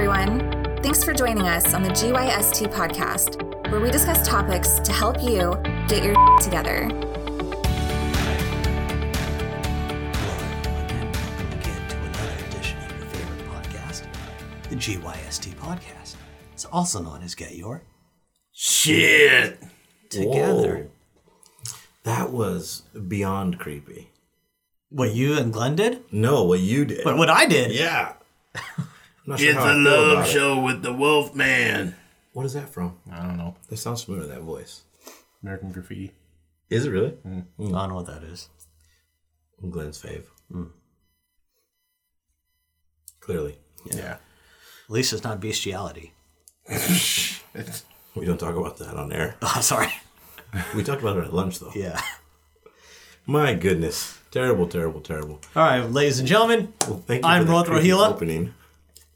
everyone. Thanks for joining us on the GYST podcast, where we discuss topics to help you get your together. And welcome again to another edition of your favorite podcast, the GYST podcast. It's also known as Get Your Shit. Together. That was beyond creepy. What you and Glenn did? No, what you did. But what I did? yeah. I'm not sure It's how I a feel love about it. show with the Wolf Man. What is that from? I don't know. That sounds familiar, that voice. American Graffiti. Is it really? Mm. Hmm. I don't know what that is. Glenn's fave. Hmm. Clearly. Yeah. At least it's not bestiality. We don't talk about that on air. Oh, sorry. We talked about it at lunch, though. Yeah. My goodness. Terrible, terrible, terrible. All right, ladies and gentlemen. Well, thank you I'm for that Roth creepy Rohila. opening.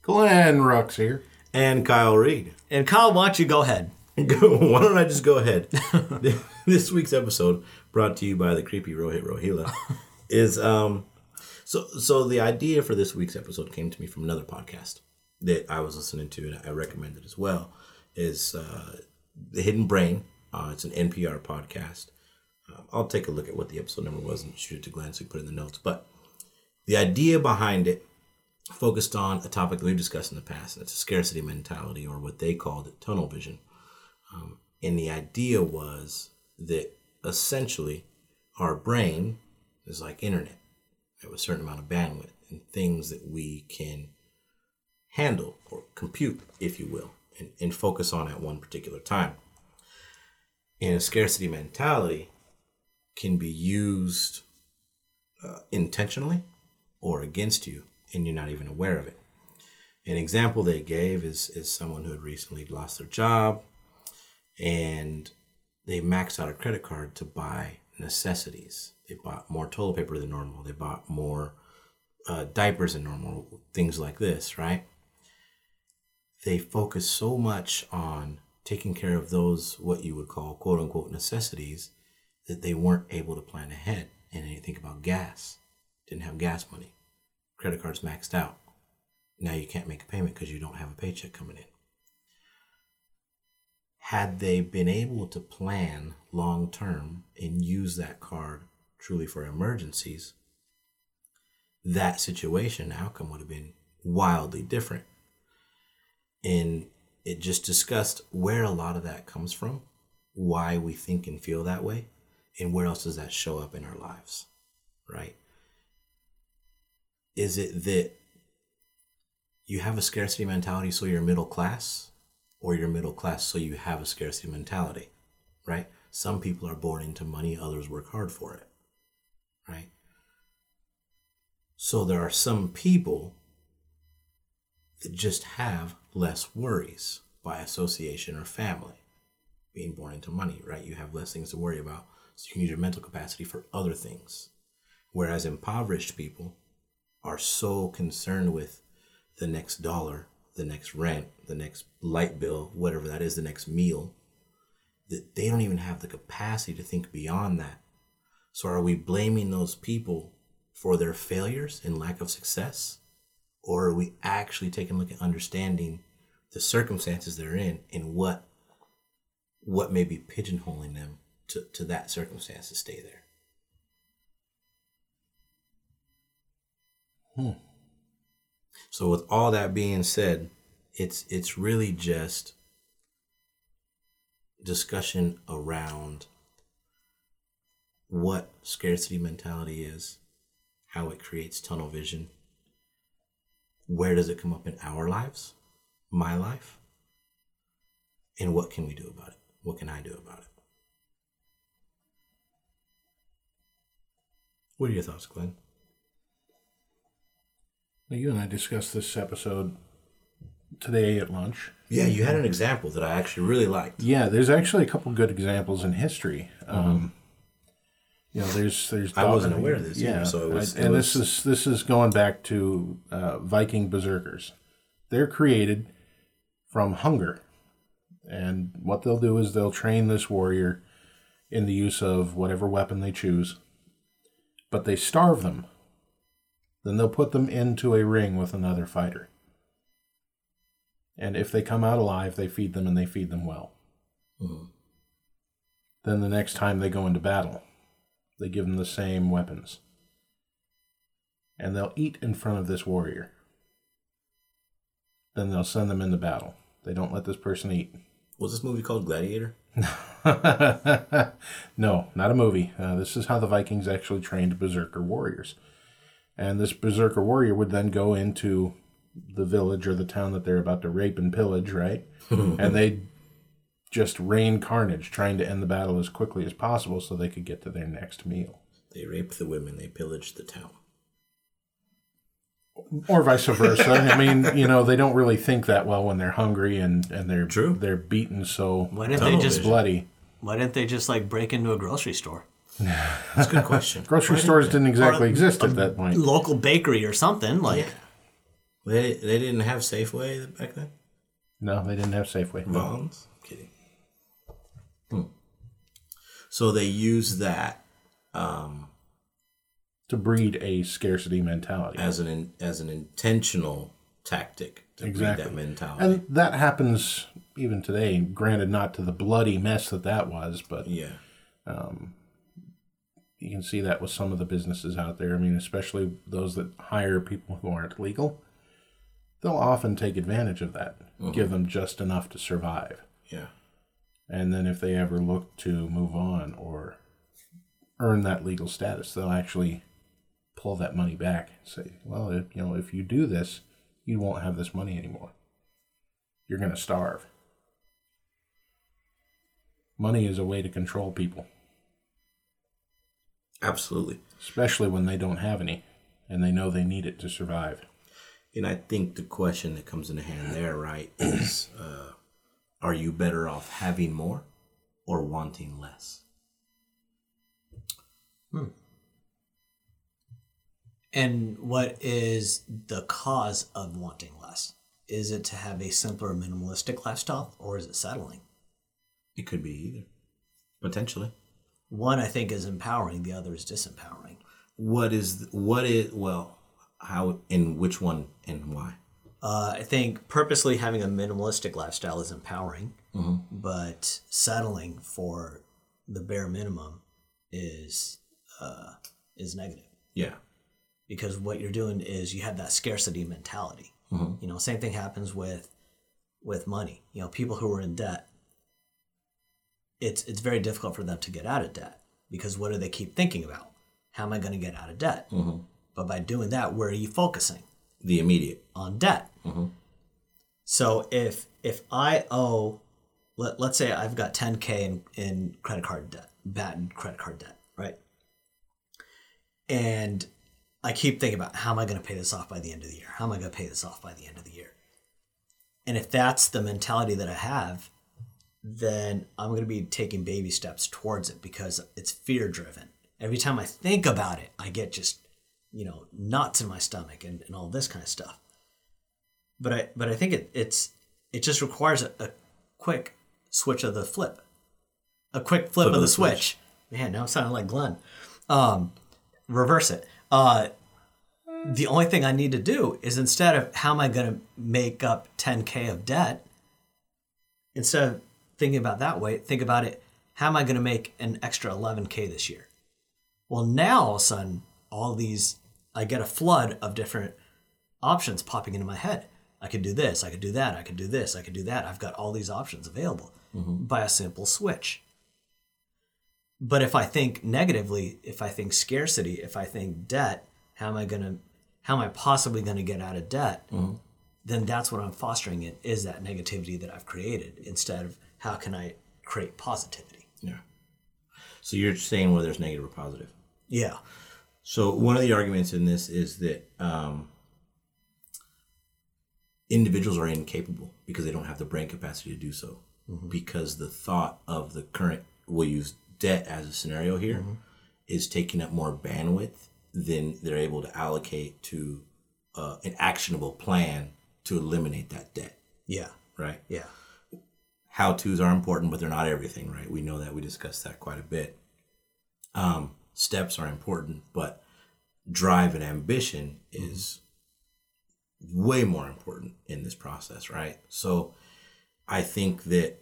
Glenn Rux here. And Kyle Reed. And Kyle, why don't you go ahead? Why don't I just go ahead? this week's episode, brought to you by the creepy Rohit Rohila, is um. So so the idea for this week's episode came to me from another podcast that I was listening to and I recommended as well. Is uh, the Hidden Brain? Uh, it's an NPR podcast. Um, I'll take a look at what the episode number was and shoot it to Glenn so you put it in the notes. But the idea behind it focused on a topic that we've discussed in the past, it's a scarcity mentality, or what they called it, tunnel vision. Um, and the idea was that essentially our brain is like internet. We have a certain amount of bandwidth and things that we can handle or compute, if you will, and, and focus on at one particular time. And a scarcity mentality can be used uh, intentionally or against you, and you're not even aware of it. An example they gave is, is someone who had recently lost their job and they maxed out a credit card to buy necessities. They bought more toilet paper than normal. They bought more uh, diapers than normal, things like this, right? They focused so much on taking care of those, what you would call quote unquote necessities, that they weren't able to plan ahead. And then you think about gas, didn't have gas money, credit cards maxed out. Now you can't make a payment because you don't have a paycheck coming in had they been able to plan long term and use that card truly for emergencies, that situation outcome would have been wildly different. And it just discussed where a lot of that comes from, why we think and feel that way, and where else does that show up in our lives, right? Is it that you have a scarcity mentality so you're middle class? or you're middle class, so you have a scarcity mentality, right? Some people are born into money, others work hard for it, right? So there are some people that just have less worries by association or family, being born into money, right? You have less things to worry about, so you can use your mental capacity for other things. Whereas impoverished people are so concerned with the next dollar the next rent, the next light bill, whatever that is, the next meal, that they don't even have the capacity to think beyond that. So are we blaming those people for their failures and lack of success? Or are we actually taking a look at understanding the circumstances they're in and what what may be pigeonholing them to, to that circumstance to stay there? Hmm. So with all that being said, it's it's really just discussion around what scarcity mentality is, how it creates tunnel vision, where does it come up in our lives, my life, and what can we do about it? What can I do about it? What are your thoughts, Glenn? You and I discussed this episode today at lunch. Yeah, you had an example that I actually really liked. Yeah, there's actually a couple good examples in history. Um, you know, there's there's Mm-hmm. I wasn't aware of this either, Yeah, so it was- I- and was- this is this is going back to uh, Viking berserkers. They're created from hunger, and what they'll do is they'll train this warrior in the use of whatever weapon they choose, but they starve them. Then they'll put them into a ring with another fighter. And if they come out alive, they feed them and they feed them well. Then the next time they go into battle, they give them the same weapons. And they'll eat in front of this warrior. Then they'll send them into battle. They don't let this person eat. Was this movie called Gladiator? no, not a movie. Uh, this is how the Vikings actually trained berserker warriors. And this berserker warrior would then go into the village or the town that they're about to rape and pillage, right? and they'd just rain carnage, trying to end the battle as quickly as possible so they could get to their next meal. They raped the women. They pillaged the town. Or vice versa. I mean, you know, they don't really think that well when they're hungry and, and they're True. they're beaten so Why didn't they just bloody. Why didn't they just like break into a grocery store, That's a good question. Grocery stores didn't exactly Or- exist at that point. local bakery or something? Like, they they didn't have Safeway back then. No, they didn't have Safeway. Vons. Kidding. Hmm. So they use that um, To breed a scarcity mentality. as an in, as an intentional tactic to Exactly. breed that mentality. And that happens even today. Granted, not to the bloody mess that that was, but yeah. You can see that with some of the businesses out there. I mean, especially those that hire people who aren't legal. They'll often take advantage of that, uh-huh. give them just enough to survive. Yeah. And then if they ever look to move on or earn that legal status, they'll actually pull that money back and say, well, if, you know, if you do this, you won't have this money anymore. You're going to starve. Money is a way to control people, Absolutely. especially when they don't have any and they know they need it to survive. And I think the question that comes into hand there, right, is uh, are you better off having more or wanting less? Hmm. and what is the cause of wanting less? Is it to have a simpler, minimalistic lifestyle, or is it settling? It could be either. Potentially. One, I think, is empowering. The other is disempowering. What is what is well, how in which one and why? Uh, I think purposely having a minimalistic lifestyle is empowering, but settling for the bare minimum is uh, is negative Yeah. because what you're doing is you have that scarcity mentality. You know, same thing happens with with money. You know, people who are in debt, it's it's very difficult for them to get out of debt because what do they keep thinking about? How am I going to get out of debt? But by doing that, where are you focusing? The immediate. on debt. Mm-hmm. So if if I owe, let, let's say I've got 10k in, in credit card debt, bad credit card debt, right? And I keep thinking about how am I going to pay this off by the end of the year? How am I going to pay this off by the end of the year? And if that's the mentality that I have, then I'm going to be taking baby steps towards it because it's fear driven. Every time I think about it, I get just, you know, knots in my stomach and, and all this kind of stuff. But I but I think it, it's it just requires a, a quick switch of the flip. A quick flip, of the, switch. Man, now I'm sounding like Glenn. Um, reverse it. Uh, the only thing I need to do is instead of how am I going to make up 10K of debt, instead of thinking about that way, think about it how am I going to make an extra 11K this year? Well, now all of a sudden, all these, I get a flood of different options popping into my head. I could do this, I could do that, I could do this, I could do that. I've got all these options available mm-hmm. by a simple switch. But if I think negatively, if I think scarcity, if I think debt, how am I going to, how am I possibly going to get out of debt? Mm-hmm. Then that's what I'm fostering it is that negativity that I've created instead of how can I create positivity? Yeah. So you're saying whether it's negative or positive. Yeah. So one of the arguments in this is that um, individuals are incapable because they don't have the brain capacity to do so. Because the thought of the current, we'll use debt as a scenario here, is taking up more bandwidth than they're able to allocate to uh, an actionable plan to eliminate that debt. Yeah. Right. Yeah. How to's are important, but they're not everything, right? We know that. We discussed that quite a bit. Um, steps are important, but drive and ambition is way more important in this process, right? So I think that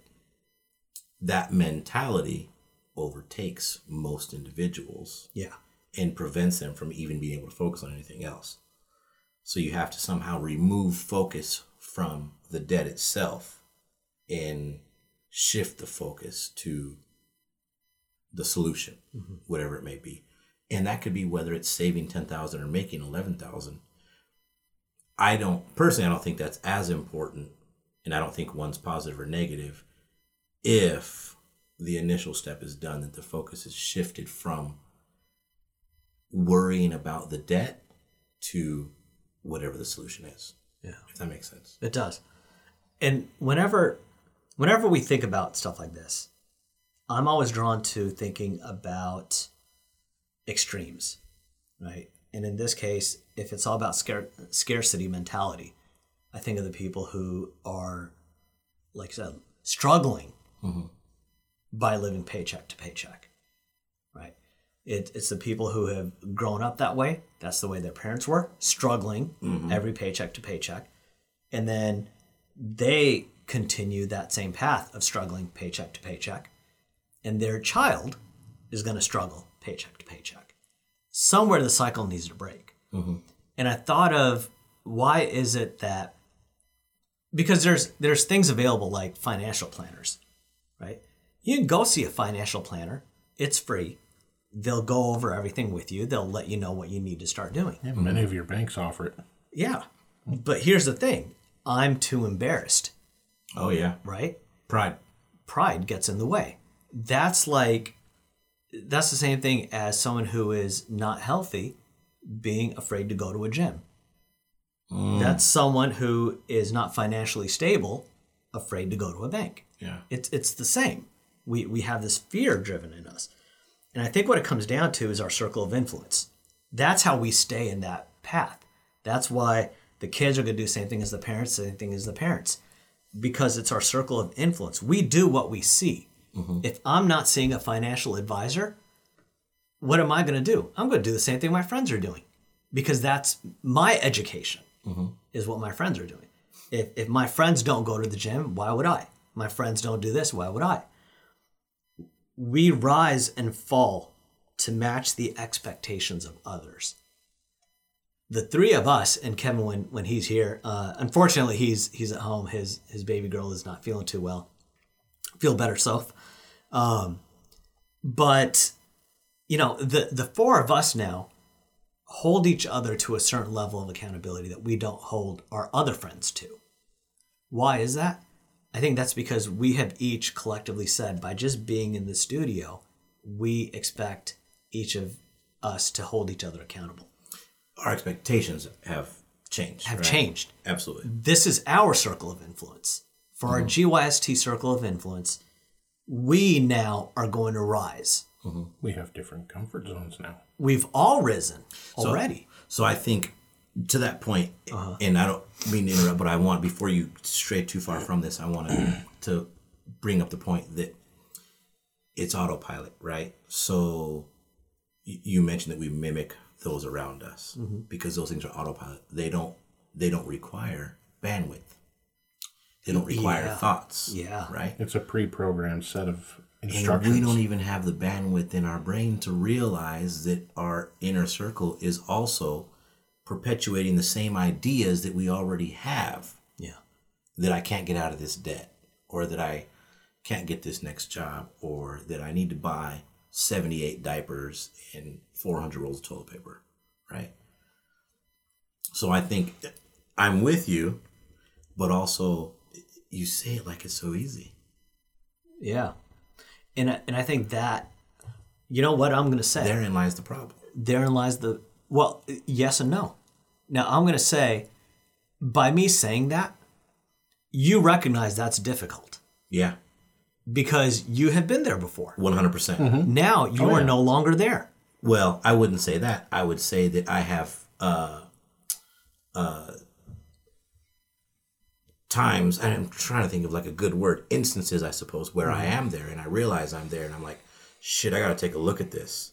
that mentality overtakes most individuals Yeah. and prevents them from even being able to focus on anything else. So you have to somehow remove focus from the debt itself and shift the focus to the solution, mm-hmm. whatever it may be. And that could be whether it's saving 10,000 or making 11,000. I don't personally I don't think that's as important and I don't think one's positive or negative if the initial step is done that the focus is shifted from worrying about the debt to whatever the solution is. Yeah. If that makes sense. It does. And whenever whenever we think about stuff like this, I'm always drawn to thinking about extremes, right? And in this case, if it's all about scarcity mentality, I think of the people who are, like I said, struggling mm-hmm. by living paycheck to paycheck, right? It, it's the people who have grown up that way. That's the way their parents were, struggling mm-hmm. every paycheck to paycheck. And then they continue that same path of struggling paycheck to paycheck. And their child is going to struggle paycheck to paycheck. Somewhere the cycle needs to break. Mm-hmm. And I thought of why is it that because there's there's things available like financial planners, right? You can go see a financial planner. It's free. They'll go over everything with you. They'll let you know what you need to start doing. Yeah, many of your banks offer it. Yeah. But here's the thing. I'm too embarrassed, Oh yeah. right? Pride. Pride gets in the way. That's like that's the same thing as someone who is not healthy being afraid to go to a gym. Mm. That's someone who is not financially stable, afraid to go to a bank. Yeah. It's it's the same. We we have this fear driven in us. And I think what it comes down to is our circle of influence. That's how we stay in that path. That's why the kids are going to do the same thing as the parents, same thing as the parents, because it's our circle of influence. We do what we see. Mm-hmm. If I'm not seeing a financial advisor, what am I going to do? I'm going to do the same thing my friends are doing because that's my education, mm-hmm. is what my friends are doing. If, if my friends don't go to the gym, why would I? My friends don't do this, why would I? We rise and fall to match the expectations of others. The three of us and Kevin, when, when he's here, uh, unfortunately he's he's at home. His his baby girl is not feeling too well. Feel better, self. Um, but you know, the the four of us now hold each other to a certain level of accountability that we don't hold our other friends to. Why is that? I think that's because we have each collectively said by just being in the studio, we expect each of us to hold each other accountable. Our expectations have changed. Have right? changed. Absolutely. This is our circle of influence. For our mm-hmm. GYST circle of influence, we now are going to rise. Mm-hmm. We have different comfort zones now. We've all risen already. So I think to that point, uh-huh. and I don't mean to interrupt, but I want before you stray too far from this, I want to to bring up the point that it's autopilot, right? So you mentioned that we mimic those around us mm-hmm. because those things are autopilot. They don't they don't require bandwidth. They don't require Yeah. thoughts. Yeah. Right. It's a pre-programmed set of And instructions. we don't even have the bandwidth in our brain to realize that our inner circle is also perpetuating the same ideas that we already have yeah. that I can't get out of this debt or that I can't get this next job or that I need to buy 78 diapers and 400 rolls of toilet paper, right? So I think I'm with you, but also you say it like it's so easy. Yeah. And I, and I think that you know what I'm going to say. Therein lies the problem. therein lies the well yes and no now i'm going to say by me saying that you recognize that's difficult Yeah, because you have been there before 100%. percent now you are yeah. no longer there Well, I wouldn't say that. I would say that I have uh, uh, times, and I'm trying to think of like a good word, instances, I suppose, where I am there and I realize I'm there and I'm like, shit, I got to take a look at this.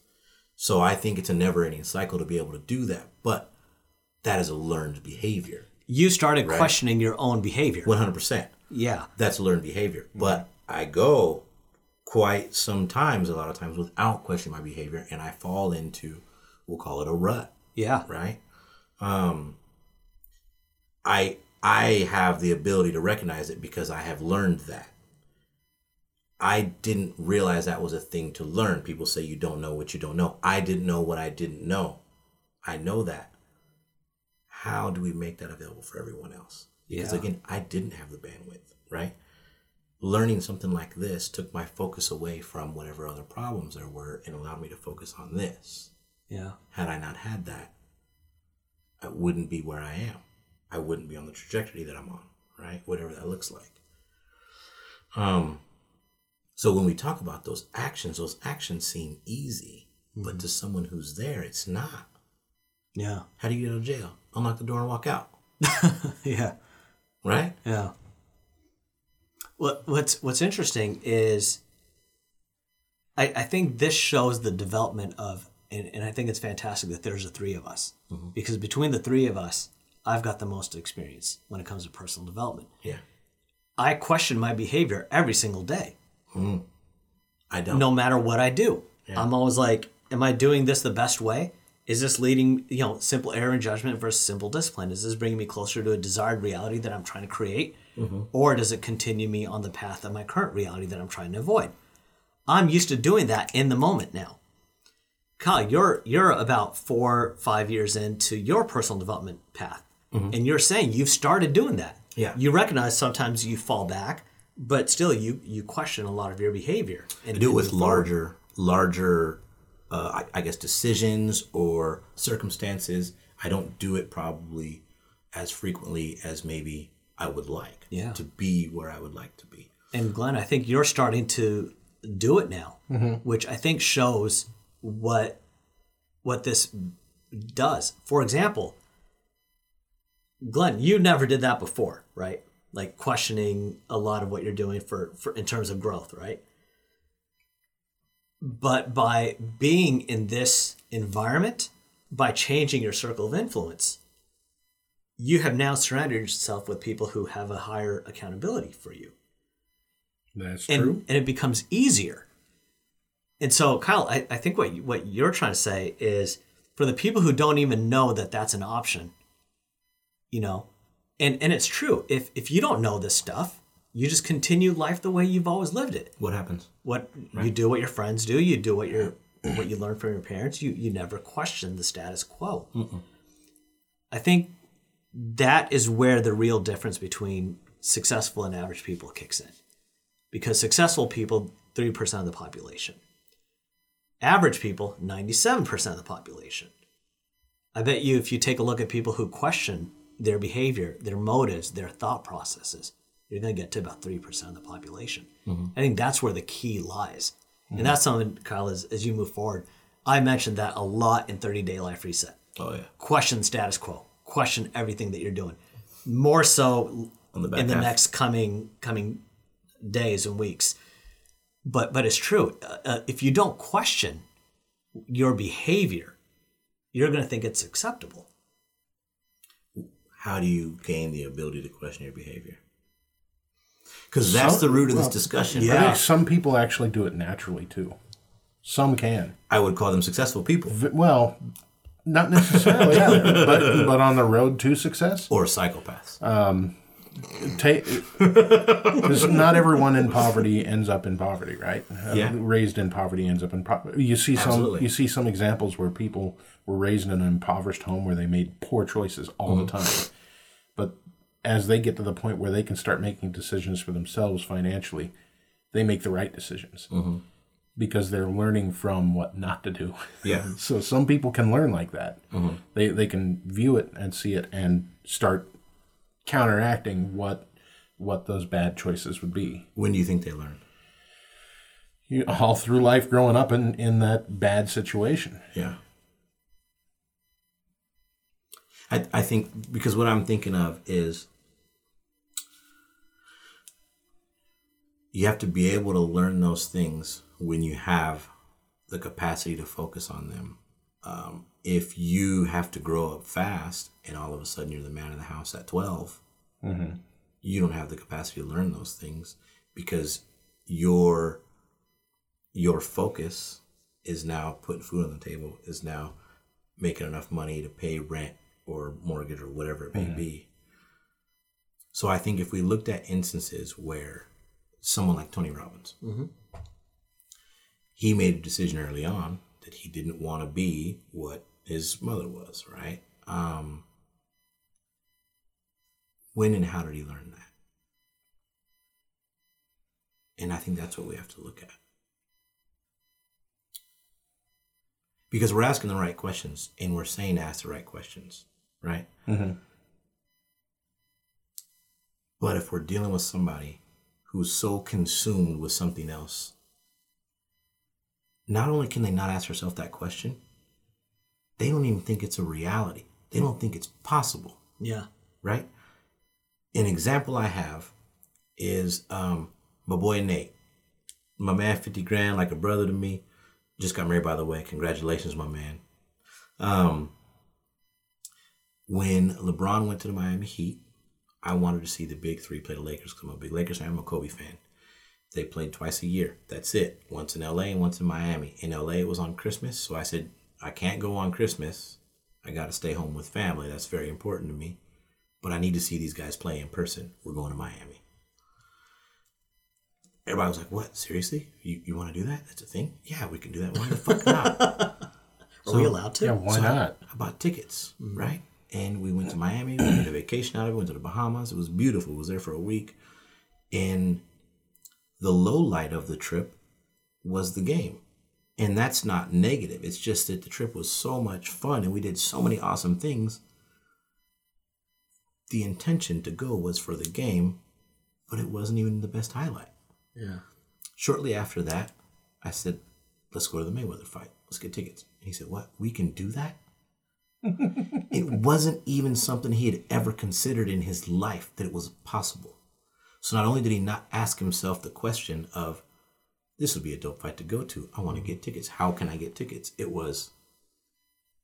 So I think it's a never ending cycle to be able to do that. But that is a learned behavior. You started questioning your own behavior. One hundred percent. yeah. That's learned behavior. But I go quite sometimes, a lot of times, without questioning my behavior, and I fall into, we'll call it a rut. Yeah. right? Um, I I have the ability to recognize it because I have learned that. I didn't realize that was a thing to learn. People say you don't know what you don't know. I didn't know what I didn't know. I know that. How do we make that available for everyone else? Because Yeah. again, I didn't have the bandwidth, right? Learning something like this took my focus away from whatever other problems there were and allowed me to focus on this Yeah. had I not had that, I wouldn't be where I am. I wouldn't be on the trajectory that I'm on, right? Whatever that looks like. Um, so when we talk about those actions, those actions seem easy, but to someone who's there, it's not. Yeah. How do you get out of jail? Unlock the door and walk out, Yeah. right? Yeah. What what's what's interesting is I, I think this shows the development of and, and I think it's fantastic that there's the three of us. Mm-hmm. Because between the three of us, I've got the most experience when it comes to personal development. Yeah. I question my behavior every single day, mm-hmm. I don't. no matter what I do. I'm always like, am I doing this the best way? Is this leading, you know, simple error and judgment versus simple discipline? Is this bringing me closer to a desired reality that I'm trying to create? Or does it continue me on the path of my current reality that I'm trying to avoid? I'm used to doing that in the moment now. Kyle, you're you're about four, five years into your personal development path. And you're saying you've started doing that. Yeah. You recognize sometimes you fall back, but still you you question a lot of your behavior. And I do it with larger, larger, uh, I, I guess, decisions or circumstances. I don't do it probably as frequently as maybe I would like Yeah. to be where I would like to be. And Glenn, I think you're starting to do it now, mm-hmm. which I think shows what what this does. For example, Glenn, you never did that before, right? Like questioning a lot of what you're doing for, for in terms of growth, right? But by being in this environment, by changing your circle of influence, you have now surrounded yourself with people who have a higher accountability for you That's and, true. and it becomes easier. And so, Kyle, I, I think what you, what you're trying to say is for the people who don't even know that that's an option, you know, and and it's true. If if you don't know this stuff, you just continue life the way you've always lived it. What happens? What you do, what your friends do, you do what your what you learn from your parents. You you never question the status quo. I think that is where the real difference between successful and average people kicks in. Because successful people, 3% of the population. Average people, 97% of the population. I bet you if you take a look at people who question their behavior, their motives, their thought processes, you're going to get to about 3% of the population. Mm-hmm. I think that's where the key lies. And mm-hmm. that's something, Kyle, as, as you move forward, I mentioned that a lot in 30 Day Life Reset Oh yeah. question status quo, question everything that you're doing. More so On the back in the half. next coming coming days and weeks. But but it's true. Uh, uh, if you don't question your behavior, you're going to think it's acceptable. How do you gain the ability to question your behavior? Because that's the root of this discussion. I think some people actually do it naturally too. Some can. I would call them successful people V- Well, not necessarily, but but on the road to success. or psychopaths. Because not everyone in poverty ends up in poverty, right? Uh, Yeah. raised in poverty ends up in poverty. You see some. Absolutely. You see some examples where people were raised in an impoverished home where they made poor choices all Mm-hmm. the time, but as they get to the point where they can start making decisions for themselves financially, they make the right decisions Mm-hmm. Because they're learning from what not to do. Yeah. so some people can learn like that. Mm-hmm. They they can view it and see it and start counteracting what what those bad choices would be. when do you think they learn? You, all through life, growing up in in that bad situation. Yeah. I, I think because what I'm thinking of is you have to be able to learn those things when you have the capacity to focus on them. Um, if you have to grow up fast and all of a sudden you're the man of the house at 12, you don't have the capacity to learn those things because your your focus is now putting food on the table, is now making enough money to pay rent or mortgage or whatever it may be. So I think if we looked at instances where someone like Tony Robbins, he made a decision early on that he didn't want to be what his mother was, right? Um, when and how did he learn that? And I think that's what we have to look at. Because we're asking the right questions and we're saying ask the right questions, right? But if we're dealing with somebody who's so consumed with something else, not only can they not ask themselves that question, they don't even think it's a reality. They don't think it's possible Yeah. right? An example I have is um, my boy Nate, my man, fifty grand, like a brother to me. Just got married, by the way. Congratulations, my man. Um, when LeBron went to the Miami Heat, I wanted to see the big three play the Lakers because I'm a big Lakers fan. I'm a Kobe fan. They played twice a year. That's it. Once in LA and once in Miami. In LA, it was on Christmas. So I said, I can't go on Christmas. I got to stay home with family. That's very important to me. But I need to see these guys play in person. We're going to Miami. Everybody was like, What? Seriously? You, you want to do that? That's a thing? Yeah, we can do that. Why the fuck not? Are we allowed to? Yeah, why not? I bought tickets, mm-hmm. right? And we went to Miami. We made a vacation out of it. Went to the Bahamas. It was beautiful. We was there for a week. And the low light of the trip was the game. And that's not negative. It's just that the trip was so much fun and we did so many awesome things. The intention to go was for the game, but it wasn't even the best highlight. Yeah. Shortly after that, I said, let's go to the Mayweather fight. Let's get tickets. And he said, what? We can do that? It wasn't even something he had ever considered in his life that it was possible. So not only did he not ask himself the question of, this would be a dope fight to go to. I want to mm-hmm. get tickets. How can I get tickets? It was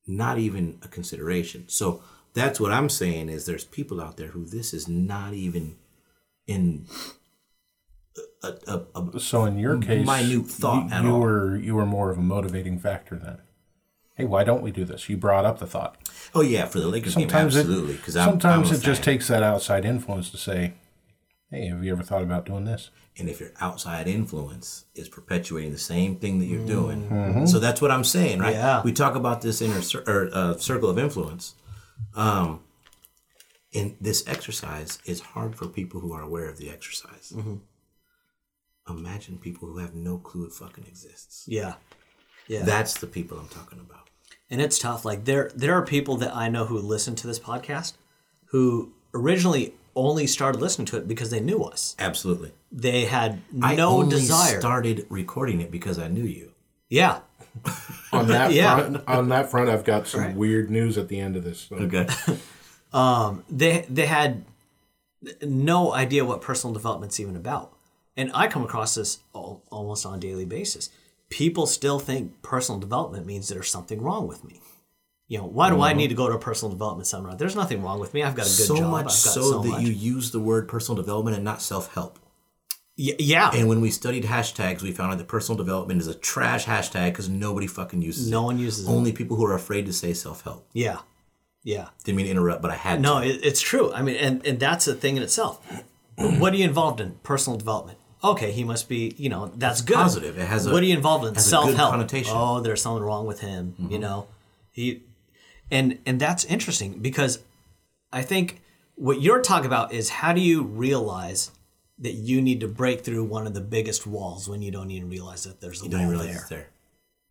not even a consideration. So that's what I'm saying is there's people out there who this is not even in a, a, a, So in your case, minute thought you, you were you were more of a motivating factor then. Hey, why don't we do this? You brought up the thought. Oh yeah, for the Lakers Sometimes game, it absolutely. Because sometimes it just takes that outside influence to say, "Hey, have you ever thought about doing this?" And if your outside influence is perpetuating the same thing that you're doing, so that's what I'm saying, right? Yeah. We talk about this inner cir- or, uh, circle of influence. Um, and this exercise is hard for people who are aware of the exercise. Imagine people who have no clue it fucking exists. Yeah. Yeah. That's the people I'm talking about. and it's tough. Like there there are people that I know who listen to this podcast who originally only started listening to it because they knew us. Absolutely. They had I no only desire. started recording it because I knew you. yeah. On that Yeah. front, on that front, I've got some Right. weird news at the end of this. So. Okay. Um, they they had no idea what personal development's even about. And I come across this al- almost on a daily basis. People still think personal development means there's something wrong with me. You know, why do I mm-hmm. need to go to a personal development seminar? There's nothing wrong with me. I've got a good so job. much so, so, that much. you use the word personal development and not self help. Y- yeah. And when we studied hashtags, we found out that personal development is a trash hashtag because nobody fucking uses no it. one uses it. Only people who are afraid to say self help. Yeah. Yeah. Didn't mean to interrupt, but I had No, to. it, it's true. I mean, and, and that's a thing in itself. what are you involved in? Personal development. Okay, he must be, you know, that's good. positive. It has a- What are you involved in? has a good Self help. Mm-hmm. Oh, there's something wrong with him. You know, he, and and that's interesting because I think what you're talking about is how do you realize that you need to break through one of the biggest walls when you don't even realize that there's a You don't wall there. it's there.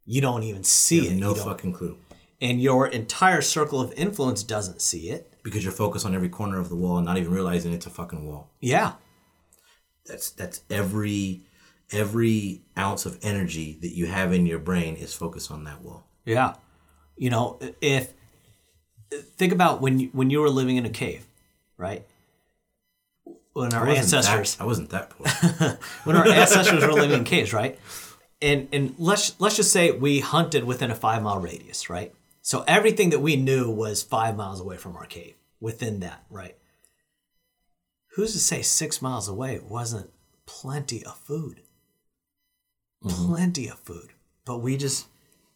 You don't even see You it. no fucking clue. and your entire circle of influence doesn't see it. Because you're focused on every corner of the wall and not even realizing it's a fucking wall. Yeah. That's that's every every ounce of energy that you have in your brain is focused on that wall. Yeah. You know, if think about when you, when you were living in a cave, right? When our I ancestors That, I wasn't that poor. when our ancestors were living in caves, right? and and let's let's just say we hunted within a five mile radius, right? So everything that we knew was five miles away from our cave. Within that, right? Who's to say six miles away wasn't plenty of food? Mm-hmm. Plenty of food, but we just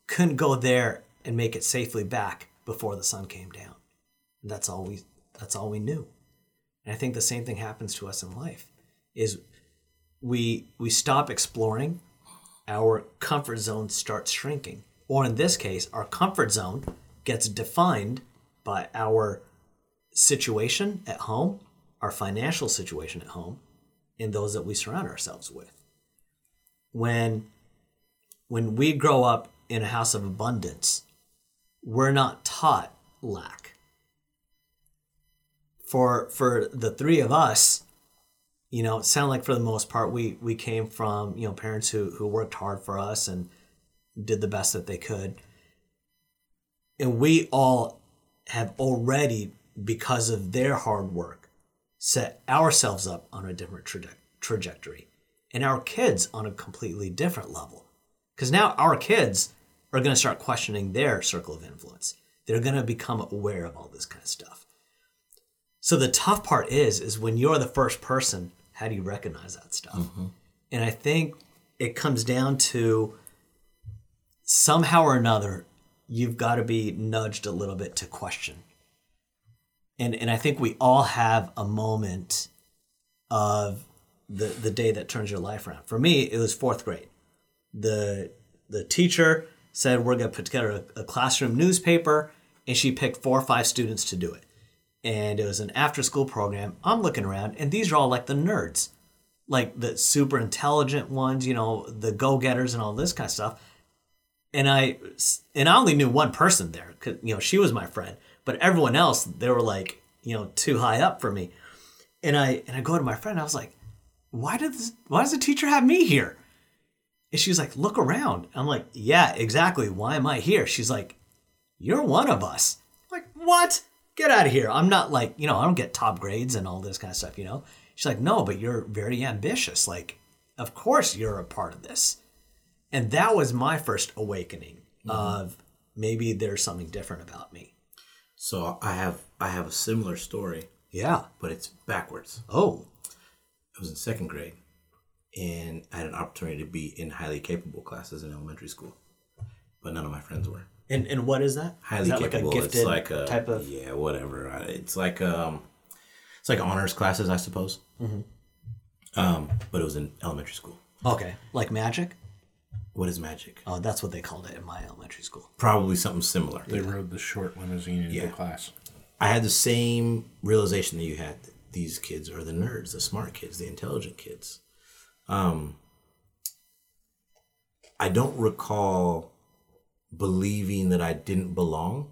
couldn't go there and make it safely back before the sun came down. That's all we. That's all we knew. And I think the same thing happens to us in life. Is we we stop exploring our comfort zone starts shrinking or in this case our comfort zone gets defined by our situation at home our financial situation at home and those that we surround ourselves with. When when we grow up in a house of abundance we're not taught lack. For for the three of us you know, it sounded like for the most part we we came from you know parents who who worked hard for us and did the best that they could, and we all have already because of their hard work set ourselves up on a different traje- trajectory, and our kids on a completely different level, because now our kids are going to start questioning their circle of influence. They're going to become aware of all this kind of stuff. So the tough part is, is when you're the first person, how do you recognize that stuff? Mm-hmm. And I think it comes down to somehow or another, you've got to be nudged a little bit to question. And and I think we all have a moment of the the day that turns your life around. For me, it was fourth grade. The the teacher said we're gonna put together a, a classroom newspaper, and she picked four or five students to do it and it was an after school program. I'm looking around, and these are all like the nerds, like the super intelligent ones, you know, the go getters and all this kind of stuff. And I and I only knew one person there, cause you know, she was my friend, but everyone else they were like, you know, too high up for me. And I and I go to my friend, I was like, why did this, why does the teacher have me here? And she's like, look around. I'm like, yeah, exactly. Why am I here? She's like, you're one of us. I'm like, what? Get out of here. I'm not like, you know, I don't get top grades and all this kind of stuff, you know? She's like, no, but you're very ambitious. Like, of course you're a part of this. And that was my first awakening mm-hmm. of maybe there's something different about me. So I have I have a similar story, Yeah. but it's backwards. Oh, I was in second grade, and I had an opportunity to be in highly capable classes in elementary school, but none of my friends were and and what is that? highly is that capable. like it's like a type of yeah, whatever. It's like um, it's like honors classes, I suppose. Mm-hmm. Um, but it was in elementary school. Okay, like magic? What is magic? Oh, that's what they called it in my elementary school. Probably something similar. They rode the short limousine into Yeah. class. I had the same realization that you had. These kids are the nerds, the smart kids, the intelligent kids. Um, I don't recall believing that I didn't belong,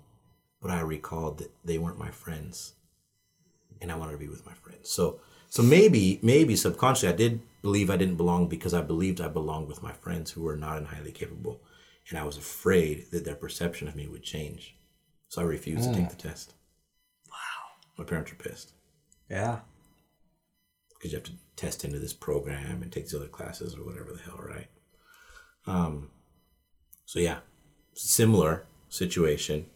but I recalled that they weren't my friends, and I wanted to be with my friends. So, so maybe, maybe subconsciously, I did believe I didn't belong because I believed I belonged with my friends who were not and highly capable, and I was afraid that their perception of me would change. So I refused to take the test. Wow. My parents were pissed Yeah. because you have to test into this program and take these other classes or whatever the hell, right? Um, so yeah, similar situation,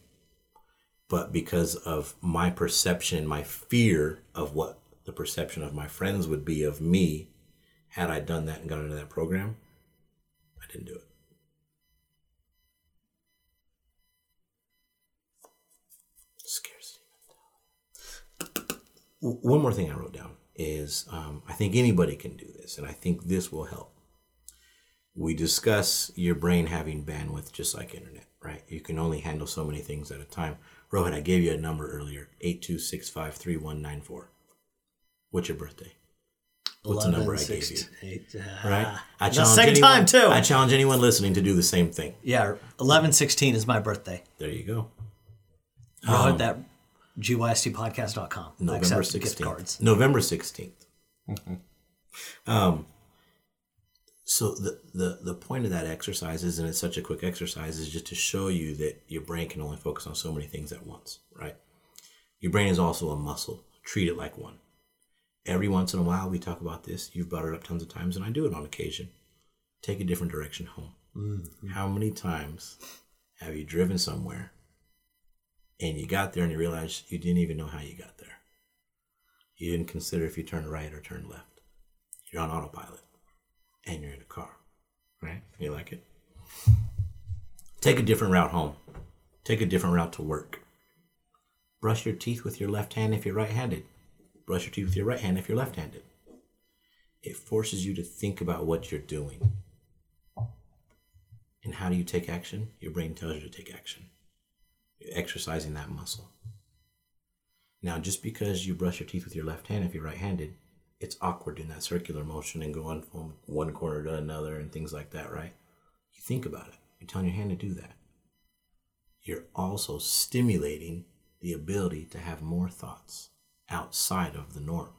but because of my perception, my fear of what the perception of my friends would be of me, had I done that and gone into that program, I didn't do it. Scarcity one more thing I wrote down is um, I think anybody can do this, and I think this will help. We discuss your brain having bandwidth just like internet, right? You can only handle so many things at a time. Rohit, I gave you a number earlier 82653194. What's your birthday? What's the number I gave you? Uh, right? I the same time, too. I challenge anyone listening to do the same thing. Yeah, eleven sixteen is my birthday. There you go. Rohit um, that gystpodcast.com. November 16th. gift cards. November 16th. Mm-hmm. um, so the, the, the point of that exercise is, and it's such a quick exercise, is just to show you that your brain can only focus on so many things at once, right? Your brain is also a muscle. Treat it like one. Every once in a while, we talk about this. You've brought it up tons of times, and I do it on occasion. take a different direction home. Mm-hmm. How many times have you driven somewhere and you got there and you realized you didn't even know how you got there? You didn't consider if you turned right or turned left. You're on autopilot and you're in a car, right? You like it? Take a different route home. Take a different route to work. Brush your teeth with your left hand if you're right handed. Brush your teeth with your right hand if you're left handed. It forces you to think about what you're doing. And how do you take action? Your brain tells you to take action. You're exercising that muscle. Now, just because you brush your teeth with your left hand if you're right handed, it's awkward in that circular motion and going from one corner to another and things like that, right? You think about it. You're telling your hand to do that. You're also stimulating the ability to have more thoughts outside of the norm.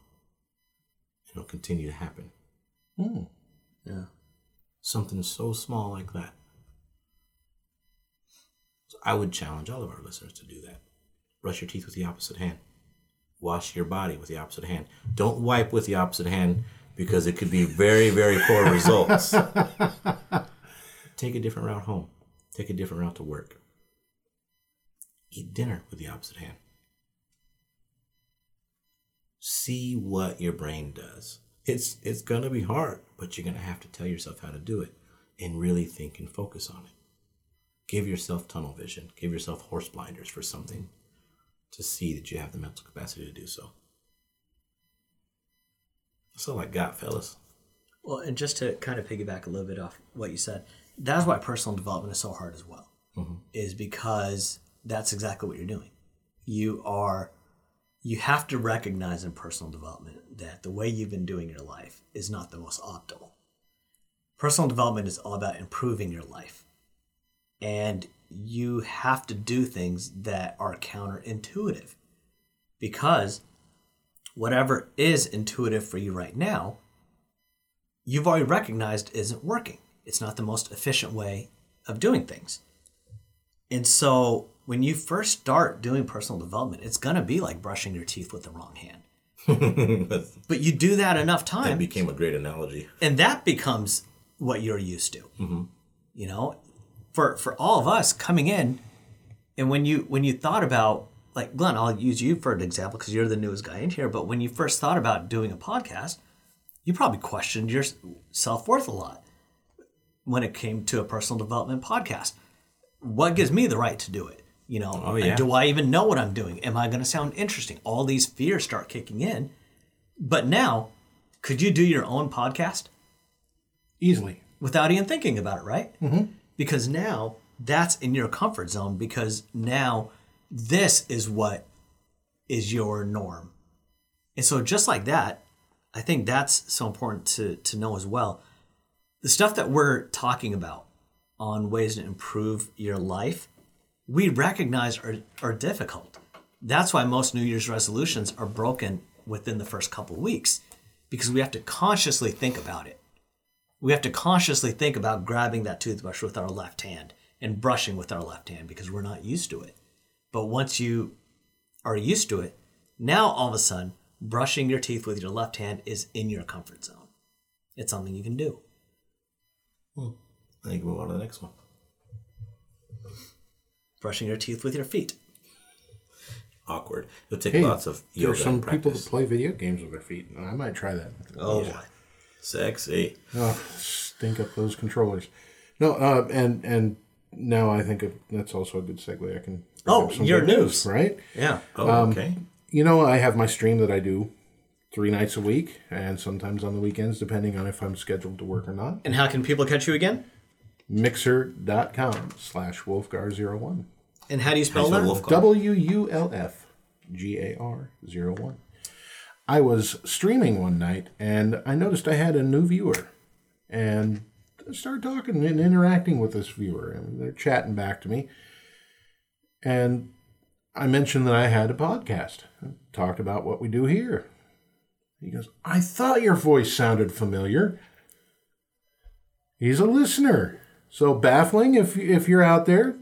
It'll continue to happen. Hmm. Yeah. Something so small like that. So I would challenge all of our listeners to do that. Brush your teeth with the opposite hand. Wash your body with the opposite hand. Don't wipe with the opposite hand because it could be very, very poor results. Take a different route home. Take a different route to work. Eat dinner with the opposite hand. See what your brain does. It's it's gonna be hard, but you're gonna have to tell yourself how to do it and really think and focus on it. Give yourself tunnel vision. Give yourself horse blinders for something to see that you have the mental capacity to do so. That's all I got, fellas. Well, and just to kind of piggyback a little bit off what you said, that's why personal development is so hard as well, mm-hmm. is because that's exactly what you're doing. You are, you have to recognize in personal development that the way you've been doing your life is not the most optimal. Personal development is all about improving your life. And you have to do things that are counterintuitive because whatever is intuitive for you right now you've already recognized isn't working. It's not the most efficient way of doing things. And so when you first start doing personal development, it's going to be like brushing your teeth with the wrong hand. But you do that enough time That became a great analogy. and that becomes what you're used to. Mm-hmm. You know, for for all of us coming in and when you when you thought about like Glenn, I'll use you for an example because you're the newest guy in here, but when you first thought about doing a podcast, you probably questioned your self worth a lot when it came to a personal development podcast. What gives me the right to do it? You know, Oh, yeah. do I even know what I'm doing? Am I going to sound interesting? All these fears start kicking in. But now, could you do your own podcast Easily. without even thinking about it, right? Mm-hmm. Because now that's in your comfort zone because now this is what is your norm. And so just like that, I think that's so important to to know as well. The stuff that we're talking about on ways to improve your life, we recognize are, are difficult. That's why most New Year's resolutions are broken within the first couple weeks because we have to consciously think about it we have to consciously think about grabbing that toothbrush with our left hand and brushing with our left hand because we're not used to it. But once you are used to it, now all of a sudden, brushing your teeth with your left hand is in your comfort zone. It's something you can do. Hmm. I think we'll move on to the next one. Brushing your teeth with your feet. Awkward. It'll take Hey, lots of yoga. there are some and people that play video games with their feet. I might try that. Oh Yeah. Sexy. Oh, stink up those controllers. No, uh, and and now I think of, that's also a good segue. I can. Oh, your good news. right? Yeah. Oh, Um, okay. You know, I have my stream that I do three nights a week, and sometimes on the weekends, depending on if I'm scheduled to work or not. And how can people catch you again? Mixer.com slash Wulfgar01. And how do you spell How's the that? wolf called? W U L F G A R 01. I was streaming one night and I noticed I had a new viewer and I started talking and interacting with this viewer and they're chatting back to me. And I mentioned that I had a podcast, talked about what we do here. He goes, I thought your voice sounded familiar. He's a listener. So baffling if if you're out there.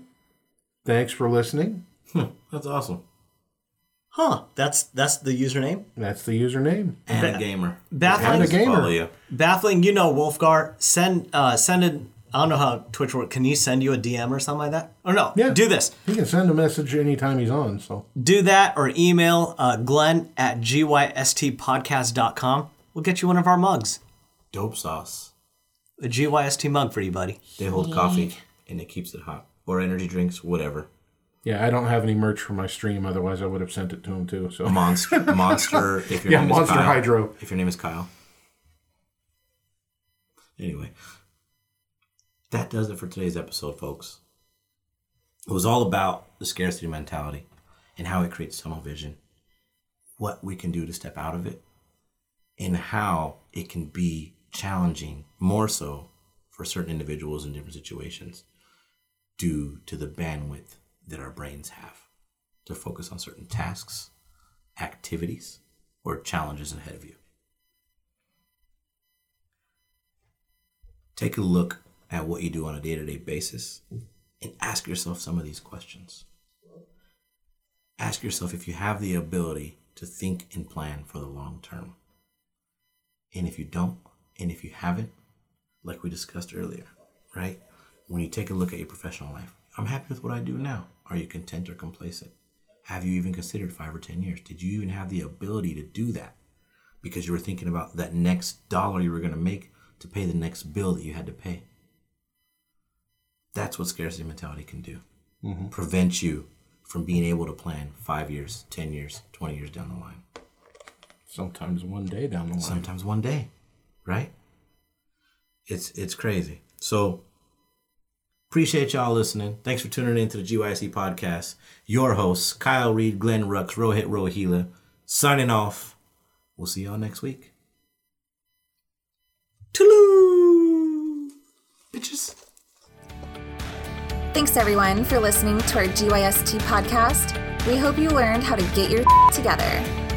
Thanks for listening. That's awesome. Huh? That's that's the username. That's the username. And a gamer. Baffling. And a gamer. You. Baffling. You know, Wulfgar. Send uh send it. I don't know how Twitch works. Can you send you a DM or something like that? Or no? Yeah. Do this. He can send a message anytime he's on. So Do that or email uh, Glenn at gystpodcast.com. We'll get you one of our mugs. Dope sauce. A GYST mug for you, buddy. They hold coffee and it keeps it hot. Or energy drinks, whatever. yeah, I don't have any merch for my stream. Otherwise, I would have sent it to him too. So Monster, monster. If your Yeah, name Monster is Kyle. Hydro. If your name is Kyle. Anyway, that does it for today's episode, folks. It was all about the scarcity mentality and how it creates tunnel vision, what we can do to step out of it, and how it can be challenging, more so for certain individuals in different situations, due to the bandwidth that our brains have to focus on certain tasks, activities, or challenges ahead of you. Take a look at what you do on a day to day basis and ask yourself some of these questions. Ask yourself if you have the ability to think and plan for the long term. And if you don't, and if you haven't, like we discussed earlier, right? When you take a look at your professional life, I'm happy with what I do now. Are you content or complacent? Have you even considered five or 10 years? Did you even have the ability to do that? Because you were thinking about that next dollar you were going to make to pay the next bill that you had to pay. That's what scarcity mentality can do. Mm-hmm. Prevent you from being able to plan five years, 10 years, 20 years down the line. sometimes one day down the line. Sometimes one day, right? It's it's crazy. So appreciate y'all listening. Thanks for tuning in to the GYST podcast. Your hosts, Kyle Reed, Glenn Rux, Rohit Rohila, signing off. We'll see y'all next week. Toodaloo! Bitches. Thanks everyone for listening to our GYST podcast. We hope you learned how to get your together.